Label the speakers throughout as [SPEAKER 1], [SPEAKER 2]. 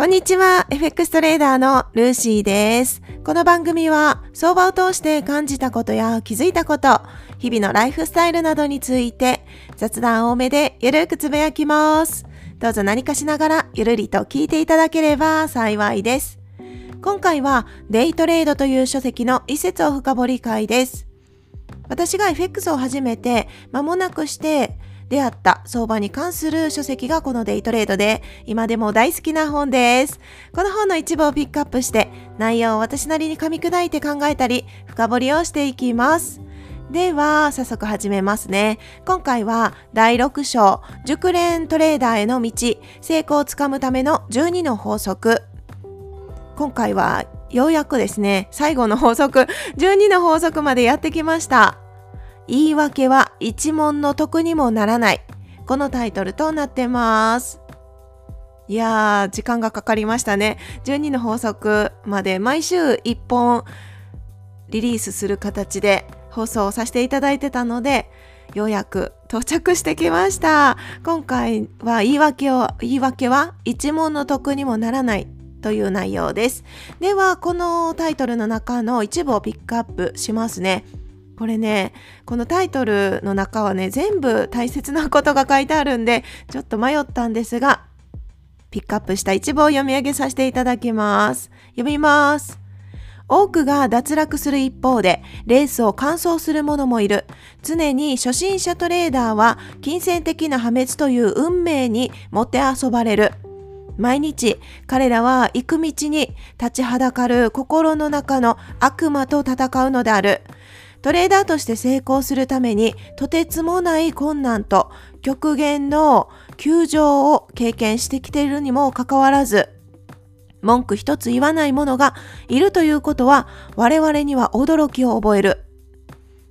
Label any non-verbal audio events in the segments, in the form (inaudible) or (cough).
[SPEAKER 1] こんにちは。FX トレーダーのルーシーです。この番組は相場を通して感じたことや気づいたこと、日々のライフスタイルなどについて雑談多めでゆるくつぶやきます。どうぞ何かしながらゆるりと聞いていただければ幸いです。今回はデイトレードという書籍の一節を深掘り会です。私が FX を始めて間もなくして出会った相場に関する書籍がこのデイトレードで今でも大好きな本です。この本の一部をピックアップして内容を私なりに噛み砕いて考えたり深掘りをしていきます。では、早速始めますね。今回は第6章、熟練トレーダーへの道、成功をつかむための12の法則。今回はようやくですね、最後の法則、12の法則までやってきました。言い訳は一問の得にもならない。このタイトルとなってます。いやー、時間がかかりましたね。12の法則まで毎週1本リリースする形で放送させていただいてたので、ようやく到着してきました。今回は言い訳を、言い訳は一問の得にもならないという内容です。では、このタイトルの中の一部をピックアップしますね。これね、このタイトルの中はね、全部大切なことが書いてあるんで、ちょっと迷ったんですが、ピックアップした一部を読み上げさせていただきます。読みます。多くが脱落する一方で、レースを完走する者もいる。常に初心者トレーダーは、金銭的な破滅という運命にもてあそばれる。毎日彼らは行く道に立ちはだかる心の中の悪魔と戦うのである。トレーダーとして成功するためにとてつもない困難と極限の窮状を経験してきているにもかかわらず、文句一つ言わない者がいるということは我々には驚きを覚える。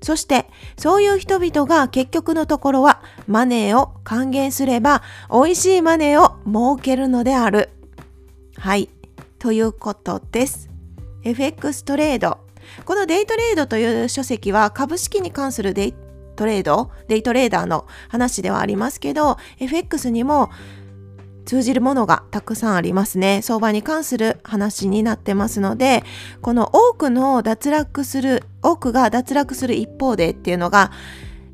[SPEAKER 1] そして、そういう人々が結局のところはマネーを還元すれば美味しいマネーを設けるのである。はい。ということです。FX トレードこのデイトレードという書籍は株式に関するデイトレード、デイトレーダーの話ではありますけど、FX にも通じるものがたくさんありますね。相場に関する話になってますので、この多くの脱落する、多くが脱落する一方でっていうのが、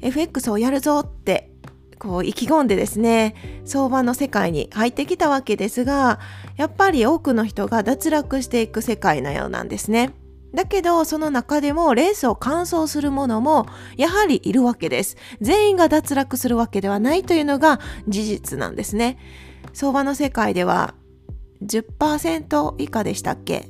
[SPEAKER 1] FX をやるぞってこう意気込んでですね相場の世界に入ってきたわけですがやっぱり多くの人が脱落していく世界なようなんですね。だけど、その中でもレースを完走する者もやはりいるわけです。全員が脱落するわけではないというのが事実なんですね。相場の世界では10%以下でしたっけ？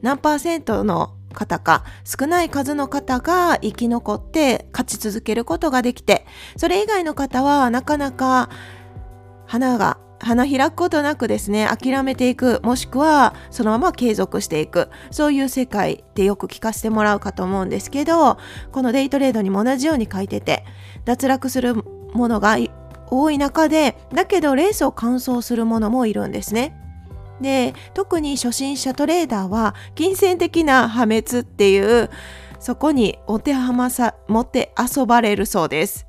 [SPEAKER 1] 何パーセントの方か少ない数の方が生き残って勝ち続けることができてそれ以外の方はなかなか花が花開くことなくですね諦めていくもしくはそのまま継続していくそういう世界ってよく聞かせてもらうかと思うんですけどこのデイトレードにも同じように書いてて脱落するものが多い中でだけどレースを完走するものもいるんですね。で特に初心者トレーダーは金銭的な破滅っていうそこにお手はまさ持って遊ばれるそうです。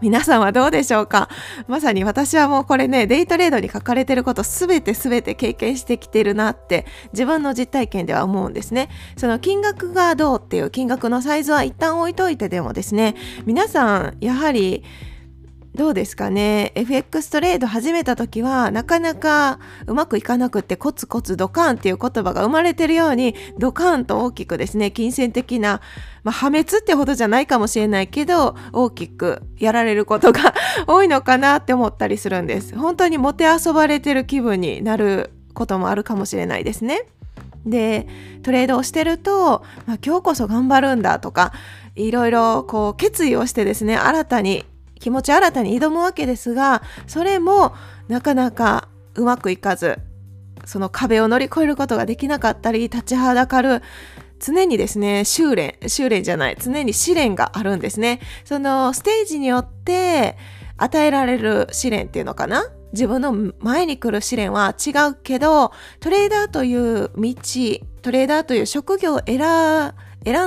[SPEAKER 1] 皆さんはどうでしょうか？まさに私はもうこれね、デイトレードに書かれてることすべてすべて経験してきてるなって自分の実体験では思うんですね。その金額がどうっていう金額のサイズは一旦置いといてでもですね、皆さんやはりどうですかね？FX トレード始めた時はなかなかうまくいかなくってコツコツドカンっていう言葉が生まれてるようにドカンと大きくですね金銭的な、まあ、破滅ってほどじゃないかもしれないけど大きくやられることが (laughs) 多いのかなって思ったりするんです。本当にもてあそばれてる気分になることもあるかもしれないですね。でトレードをしてると、まあ、今日こそ頑張るんだとかいろいろこう決意をしてですね新たに気持ち新たに挑むわけですがそれもなかなかうまくいかずその壁を乗り越えることができなかったり立ちはだかる常にですね修練修練じゃない常に試練があるんですね。そのステージによって与えられる試練っていうのかな？自分の前に来る試練は違うけどトレーダーという道トレーダーという職業を選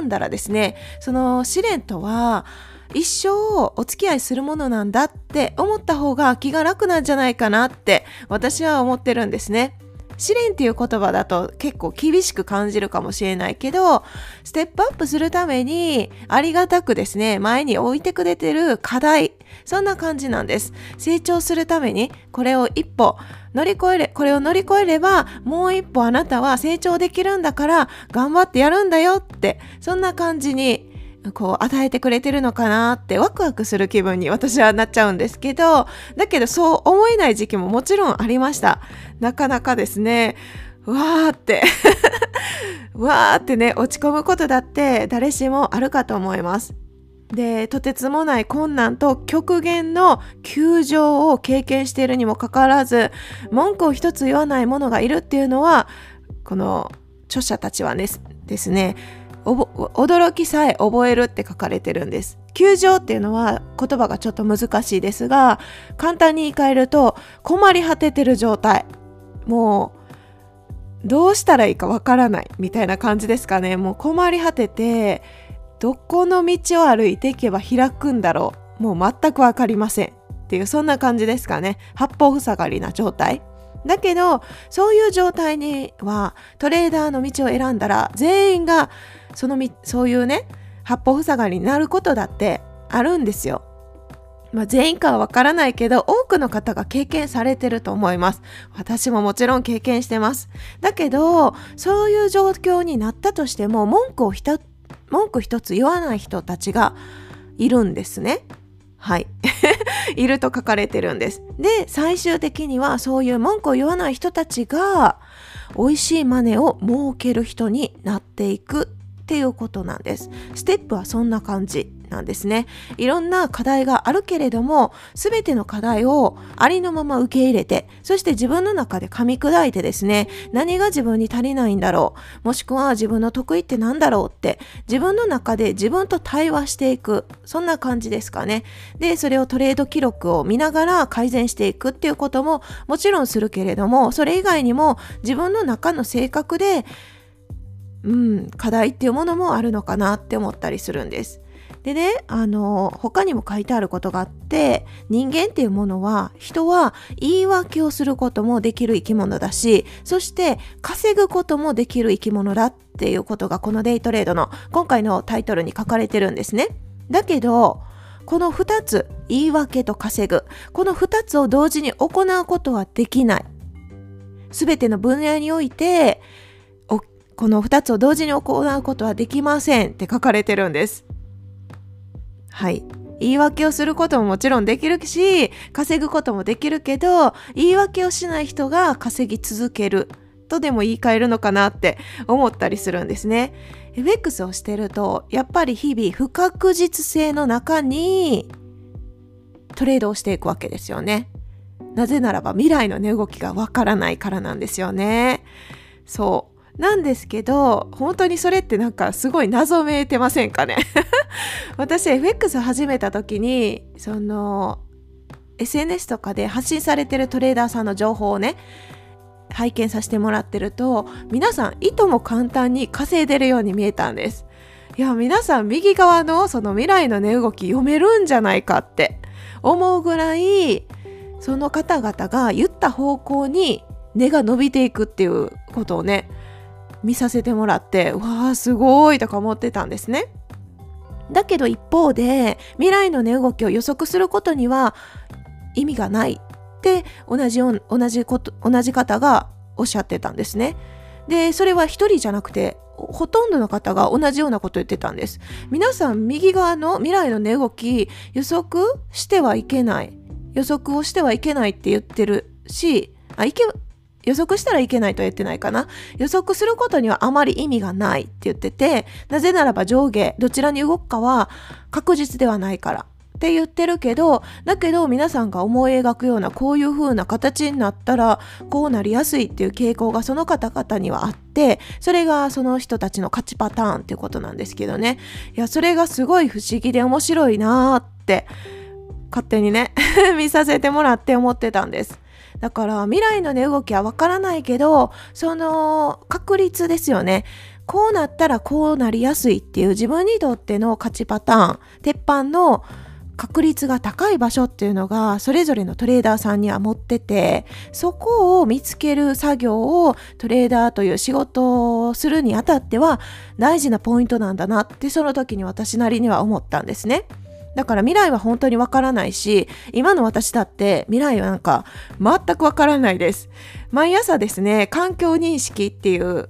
[SPEAKER 1] んだらですねその試練とは一生お付き合いするものなんだって思った方が気が楽なんじゃないかなって私は思ってるんですね。試練っていう言葉だと結構厳しく感じるかもしれないけど、ステップアップするためにありがたくですね、前に置いてくれてる課題、そんな感じなんです。成長するためにこれを一歩乗り越えれ、これを乗り越えればもう一歩あなたは成長できるんだから頑張ってやるんだよって、そんな感じにこう与えてくれてるのかなってワクワクする気分に私はなっちゃうんですけどだけどそう思えない時期ももちろんありました。なかなかですねわーって (laughs) わーってね落ち込むことだって誰しもあるかと思います。でとてつもない困難と極限の窮状を経験しているにもかかわらず文句を一つ言わない者がいるっていうのはこの著者たちはねですね驚きさえ覚えるって書かれてるんです。窮状っていうのは言葉がちょっと難しいですが簡単に言い換えると困り果ててる状態。もうどうしたらいいかわからないみたいな感じですかね。もう困り果ててどこの道を歩いていけば開くんだろう。もう全く分かりません。っていうそんな感じですかね。八方塞がりな状態。だけどそういう状態にはトレーダーの道を選んだら全員がそのみそういうね八方塞がりになることだってあるんですよ。まあ、全員かはわからないけど多くの方が経験されてると思います。私ももちろん経験してます。だけどそういう状況になったとしても文句をひ文句一つ言わない人たちがいるんですね。はい。(laughs) いると書かれてるんです。で、最終的にはそういう文句を言わない人たちが美味しいマネを設ける人になっていくっていうことなんです。ステップはそんな感じなんですね。いろんな課題があるけれども、全ての課題をありのまま受け入れて、そして自分の中で噛み砕いてですね、何が自分に足りないんだろう、もしくは自分の得意って何だろうって、自分の中で自分と対話していく、そんな感じですかね。で、それをトレード記録を見ながら改善していくっていうことももちろんするけれども、それ以外にも自分の中の性格でうん、課題っていうものもあるのかなって思ったりするんです。でね、あの、他にも書いてあることがあって、人間っていうものは、人は言い訳をすることもできる生き物だし、そして稼ぐこともできる生き物だっていうことがこのデイトレードの今回のタイトルに書かれてるんですね。だけど、この2つ、言い訳と稼ぐ、この2つを同時に行うことはできない。すべての分野において、この2つを同時に行うことはできませんって書かれてるんです。はい。言い訳をすることももちろんできるし、稼ぐこともできるけど、言い訳をしない人が稼ぎ続けるとでも言い換えるのかなって思ったりするんですね。FX をしてると、やっぱり日々不確実性の中にトレードをしていくわけですよね。なぜならば未来の値動きがわからないからなんですよね。そう。なんですけど本当にそれってなんかすごい謎めいてませんかね？(laughs) 私 FX 始めた時にその SNS とかで発信されてるトレーダーさんの情報をね拝見させてもらってると皆さんいとも簡単に稼いでるように見えたんです。いや皆さん右側のその未来の値動き読めるんじゃないかって思うぐらいその方々が言った方向に根が伸びていくっていうことをね見させてもらってわあすごいとか思ってたんですね。だけど一方で未来の値動きを予測することには意味がないって同じ同じこと同じ方がおっしゃってたんですね。でそれは一人じゃなくてほとんどの方が同じようなこと言ってたんです。皆さん右側の未来の値動き予測してはいけない予測をしてはいけないって言ってるしあいけ予測したらいけないと言ってないかな。予測することにはあまり意味がないって言ってて、なぜならば上下、どちらに動くかは確実ではないから。って言ってるけど、だけど皆さんが思い描くようなこういう風な形になったらこうなりやすいっていう傾向がその方々にはあって、それがその人たちの勝ちパターンっていうことなんですけどね。いや、それがすごい不思議で面白いなーって勝手にね (laughs) 見させてもらって思ってたんです。だから未来の値動きはわからないけどその確率ですよねこうなったらこうなりやすいっていう自分にとっての勝ちパターン鉄板の確率が高い場所っていうのがそれぞれのトレーダーさんには持っててそこを見つける作業をトレーダーという仕事をするにあたっては大事なポイントなんだなってその時に私なりには思ったんですね。だから未来は本当にわからないし今の私だって未来はなんか全くわからないです。毎朝ですね環境認識っていう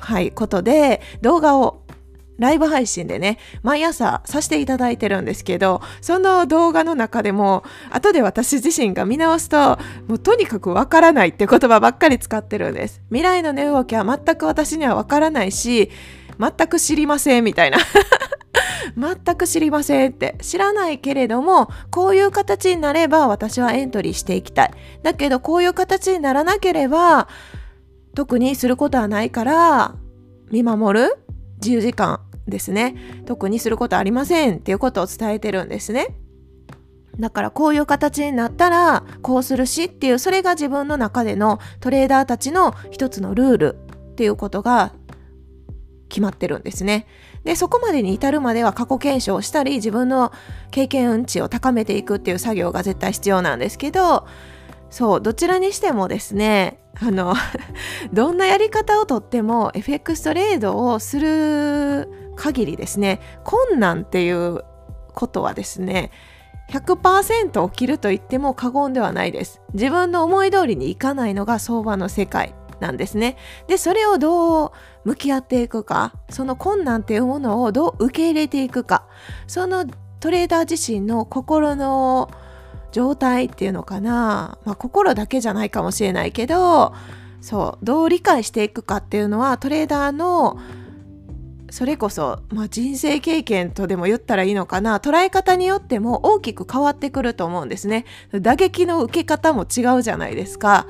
[SPEAKER 1] はい、ことで動画をライブ配信でね、毎朝させていただいてるんですけど、その動画の中でも、後で私自身が見直すと、もうとにかくわからないって言葉ばっかり使ってるんです。未来の値動きは全く私にはわからないし、全く知りませんみたいな。全く知りませんって。知らないけれどもこういう形になれば私はエントリーしていきたい。だけどこういう形にならなければ特にすることはないから見守る自由時間ですね。特にすることありませんっていうことを伝えてるんですね。だからこういう形になったらこうするしっていうそれが自分の中でのトレーダーたちの一つのルールっていうことが決まってるんですね。でそこまでに至るまでは過去検証をしたり自分の経験運値を高めていくっていう作業が絶対必要なんですけどそうどちらにしてもですねあの (laughs) どんなやり方をとっても FX トレードをする限りですね困難っていうことはですね100%起きると言っても過言ではないです自分の思い通りにいかないのが相場の世界なんですね。でそれをどう向き合っていくかその困難っていうものをどう受け入れていくかそのトレーダー自身の心の状態っていうのかな、まあ、心だけじゃないかもしれないけどそうどう理解していくかっていうのはトレーダーのそれこそ、まあ、人生経験とでも言ったらいいのかな。捉え方によっても大きく変わってくると思うんですね。打撃の受け方も違うじゃないですか。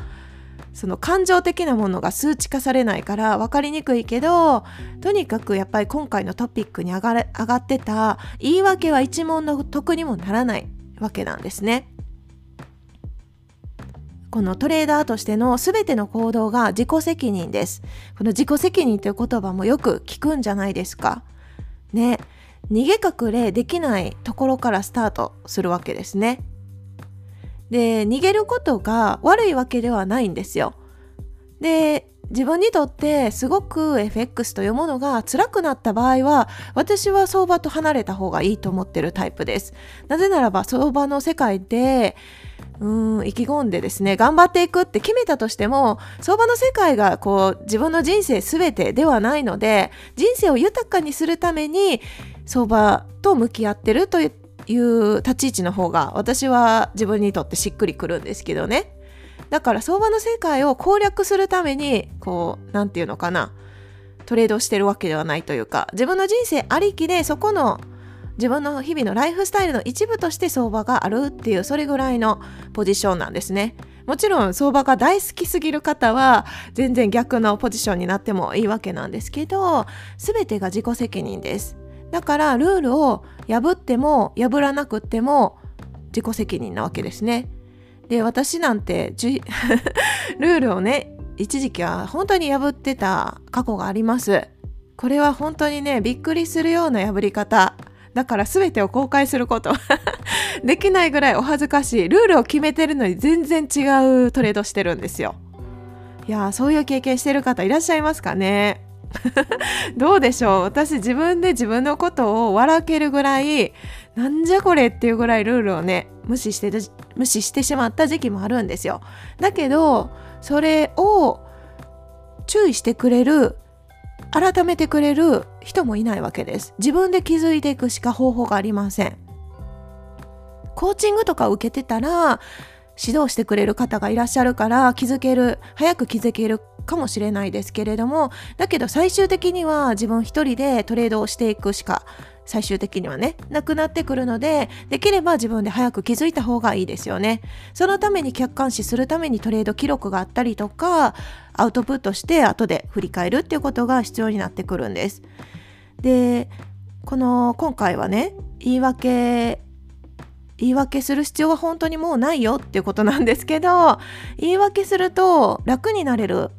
[SPEAKER 1] その感情的なものが数値化されないから分かりにくいけどとにかくやっぱり今回のトピックに上がれ上がってた言い訳は一問の得にもならないわけなんですね。このトレーダーとしての全ての行動が自己責任です。この自己責任という言葉もよく聞くんじゃないですか。ね。逃げ隠れできないところからスタートするわけですね。で、逃げることが悪いわけではないんですよ。で、自分にとってすごく FX というものが辛くなった場合は私は相場と離れた方がいいと思ってるタイプです。なぜならば相場の世界でうん意気込んでですね頑張っていくって決めたとしても相場の世界がこう自分の人生全てではないので人生を豊かにするために相場と向き合ってるといいう立ち位置の方が私は自分にとってしっくりくるんですけどね。だから相場の世界を攻略するためにこう何て言うのかなトレードしてるわけではないというか自分の人生ありきでそこの自分の日々のライフスタイルの一部として相場があるっていうそれぐらいのポジションなんですね。もちろん相場が大好きすぎる方は全然逆のポジションになってもいいわけなんですけど全てが自己責任です。だからルールを破っても破らなくっても自己責任なわけですね。で私なんて (laughs) ルールをね一時期は本当に破ってた過去があります。これは本当にねびっくりするような破り方。だから全てを公開すること。(laughs) できないぐらいお恥ずかしい。ルールを決めてるのに全然違うトレードしてるんですよ。いやそういう経験してる方いらっしゃいますかね。(laughs) どうでしょう？私自分で自分のことを笑けるぐらいなんじゃこれっていうぐらいルールをね無視して無視してしまった時期もあるんですよ。だけどそれを注意してくれる改めてくれる人もいないわけです。自分で気づいていくしか方法がありません。コーチングとか受けてたら指導してくれる方がいらっしゃるから気づける早く気づけるかもしれないですけれどもだけど最終的には自分一人でトレードをしていくしか最終的にはねなくなってくるのでできれば自分で早く気づいた方がいいですよね。そのために客観視するためにトレード記録があったりとかアウトプットして後で振り返るっていうことが必要になってくるんです。でこの今回はね言い訳言い訳する必要は本当にもうないよっていうことなんですけど言い訳すると楽になれる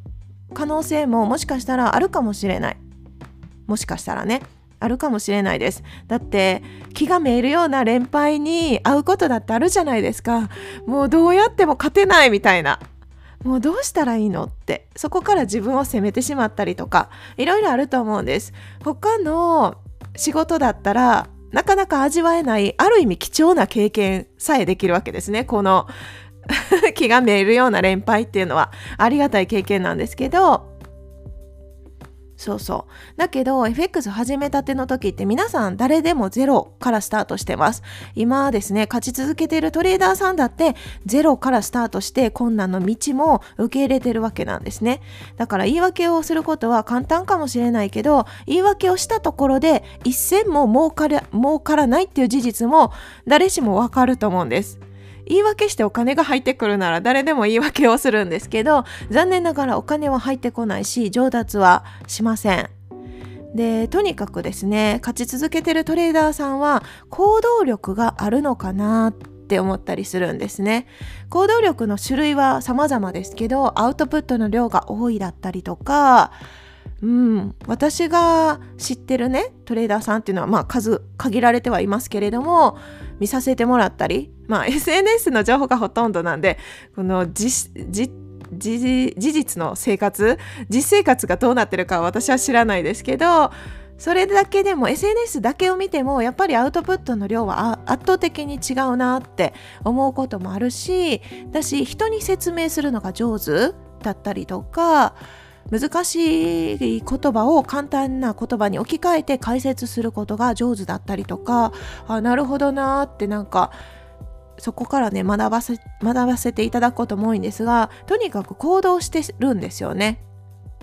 [SPEAKER 1] 可能性ももしかしたらあるかもしれない。もしかしたらねあるかもしれないです。だって気がめいるような連敗に会うことだってあるじゃないですか。もうどうやっても勝てないみたいな。もうどうしたらいいのって。そこから自分を責めてしまったりとかいろいろあると思うんです。他の仕事だったらなかなか味わえないある意味貴重な経験さえできるわけですね。この (laughs) 気がめいるような連敗っていうのはありがたい経験なんですけどそうそう。だけど FX 始めたての時って皆さん誰でもゼロからスタートしてます。今ですね、勝ち続けているトレーダーさんだってゼロからスタートして困難の道も受け入れてるわけなんですね。だから言い訳をすることは簡単かもしれないけど、言い訳をしたところで一銭も儲から儲からないっていう事実も誰しもわかると思うんです。言い訳してお金が入ってくるなら誰でも言い訳をするんですけど残念ながらお金は入ってこないし上達はしません。でとにかくですね勝ち続けてるトレーダーさんは行動力があるのかなって思ったりするんですね行動力の種類は様々ですけどアウトプットの量が多いだったりとかうん、私が知ってるねトレーダーさんっていうのはまあ数限られてはいますけれども見させてもらったり、まあ、(laughs) SNS の情報がほとんどなんでこの事実の生活実生活がどうなってるかは私は知らないですけどそれだけでも SNS だけを見てもやっぱりアウトプットの量は圧倒的に違うなって思うこともあるしだし人に説明するのが上手だったりとか難しい言葉を簡単な言葉に置き換えて解説することが上手だったりとかあなるほどなーってなんかそこからね学ばせ学ばせていただくことも多いんですがとにかく行動してるんですよね。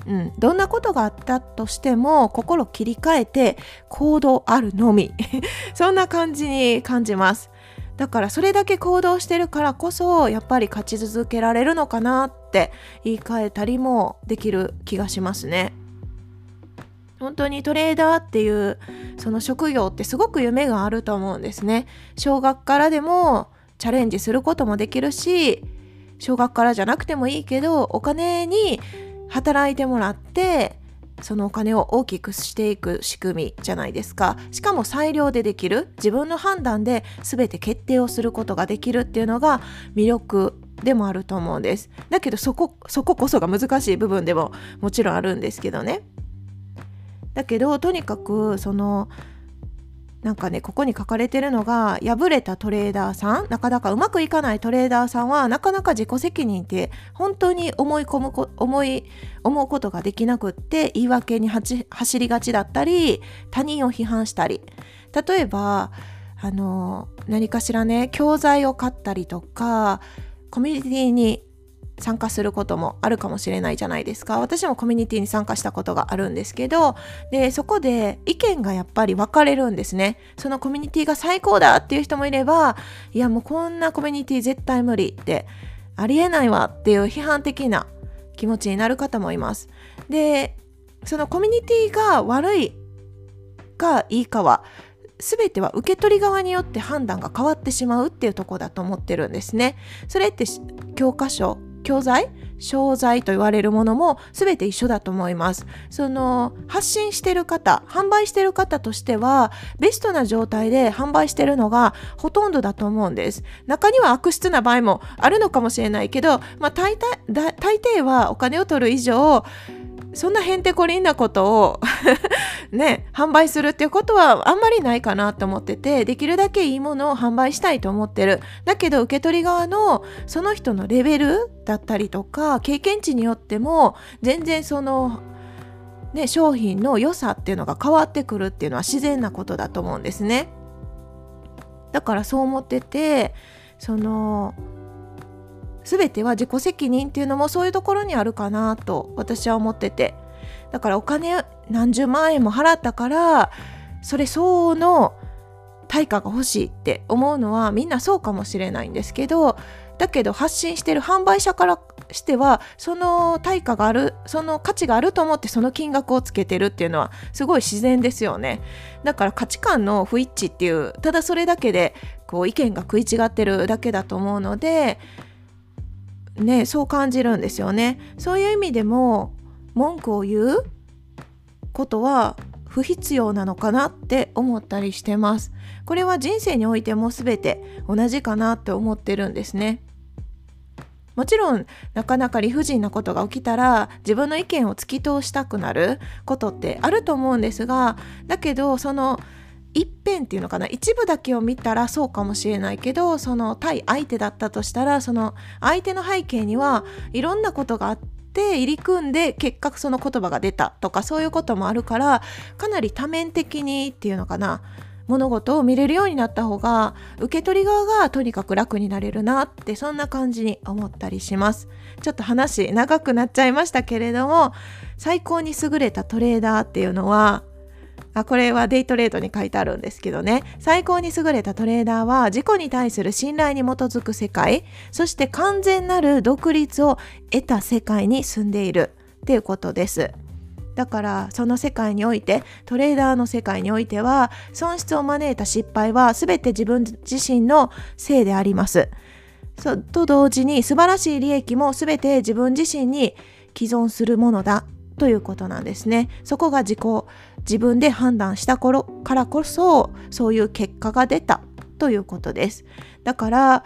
[SPEAKER 1] うん、どんなことがあったとしても心切り替えて行動あるのみ。(laughs) そんな感じに感じます。だからそれだけ行動してるからこそやっぱり勝ち続けられるのかなって言い換えたりもできる気がしますね。本当にトレーダーっていうその職業ってすごく夢があると思うんですね。小学からでもチャレンジすることもできるし小学からじゃなくてもいいけどお金に働いてもらってそのお金を大きくしていく仕組みじゃないですか。しかも裁量でできる。自分の判断で全て決定をすることができるっていうのが魅力でもあると思うんです。だけどそこそここそが難しい部分でももちろんあるんですけどね。だけどとにかくそのなんかねここに書かれてるのが敗れたトレーダーさんなかなかうまくいかないトレーダーさんはなかなか自己責任って本当に思い込む思い思うことができなくって言い訳に走りがちだったり他人を批判したり。例えばあの何かしらね教材を買ったりとかコミュニティに参加することもあるかもしれないじゃないですか。私もコミュニティに参加したことがあるんですけどでそこで意見がやっぱり分かれるんですね。そのコミュニティが最高だっていう人もいればいやもうこんなコミュニティ絶対無理ってありえないわっていう批判的な気持ちになる方もいます。でそのコミュニティが悪いかいいかは全ては受け取り側によって判断が変わってしまうっていうとこだと思ってるんですね。それって教科書教材？商材と言われるものも全て一緒だと思います。その発信してる方、販売してる方としてはベストな状態で販売してるのがほとんどだと思うんです。中には悪質な場合もあるのかもしれないけど、まあ、大大抵はお金を取る以上そんなへんてこりんなことを (laughs) ね販売するっていうことはあんまりないかなと思っててできるだけいいものを販売したいと思ってる。だけど受け取り側のその人のレベルだったりとか経験値によっても全然そのね商品の良さっていうのが変わってくるっていうのは自然なことだと思うんですね。だからそう思っててその全ては自己責任っていうのもそういうところにあるかなと私は思ってて。だからお金何十万円も払ったからそれ相応の対価が欲しいって思うのはみんなそうかもしれないんですけどだけど発信してる販売者からしてはその対価があるその価値があると思ってその金額をつけてるっていうのはすごい自然ですよね。だから価値観の不一致っていうただそれだけでこう意見が食い違ってるだけだと思うのでねそう感じるんですよね。そういう意味でも文句を言うことは不必要なのかなって思ったりしてます。これは人生においても全て同じかなって思ってるんですね。もちろんなかなか理不尽なことが起きたら自分の意見を突き通したくなることってあると思うんですがだけどその一辺っていうのかな？一部だけを見たらそうかもしれないけどその対相手だったとしたらその相手の背景にはいろんなことがあって入り組んで結果その言葉が出たとかそういうこともあるからかなり多面的にっていうのかな？物事を見れるようになった方が受け取り側がとにかく楽になれるなってそんな感じに思ったりします。ちょっと話長くなっちゃいましたけれども最高に優れたトレーダーっていうのはあこれはデイトレードに書いてあるんですけどね。最高に優れたトレーダーは自己に対する信頼に基づく世界そして完全なる独立を得た世界に住んでいる。っていうことです。だからその世界においてトレーダーの世界においては損失を招いた失敗は全て自分自身のせいであります。そと同時に素晴らしい利益も全て自分自身に既存するものだ。ということなんですね。そこが自己自分で判断した頃からこそそういう結果が出たということです。だから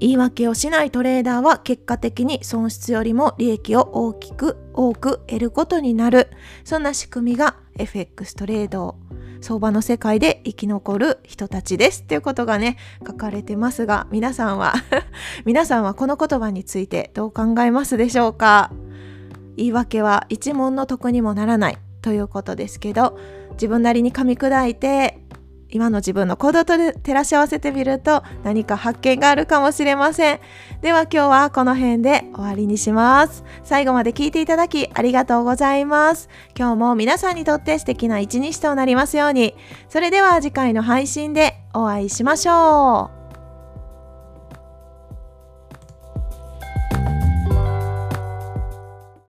[SPEAKER 1] 言い訳をしないトレーダーは結果的に損失よりも利益を大きく多く得ることになる。そんな仕組みが FX トレード相場の世界で生き残る人たちですっていうことがね書かれてますが皆さんは (laughs) 皆さんはこの言葉についてどう考えますでしょうか？言い訳は一問の得にもならない。ということですけど自分なりに噛み砕いて今の自分の行動と照らし合わせてみると何か発見があるかもしれません。では今日はこの辺で終わりにします。最後まで聞いていただきありがとうございます。今日も皆さんにとって素敵な一日となりますように。それでは次回の配信でお会いしましょう。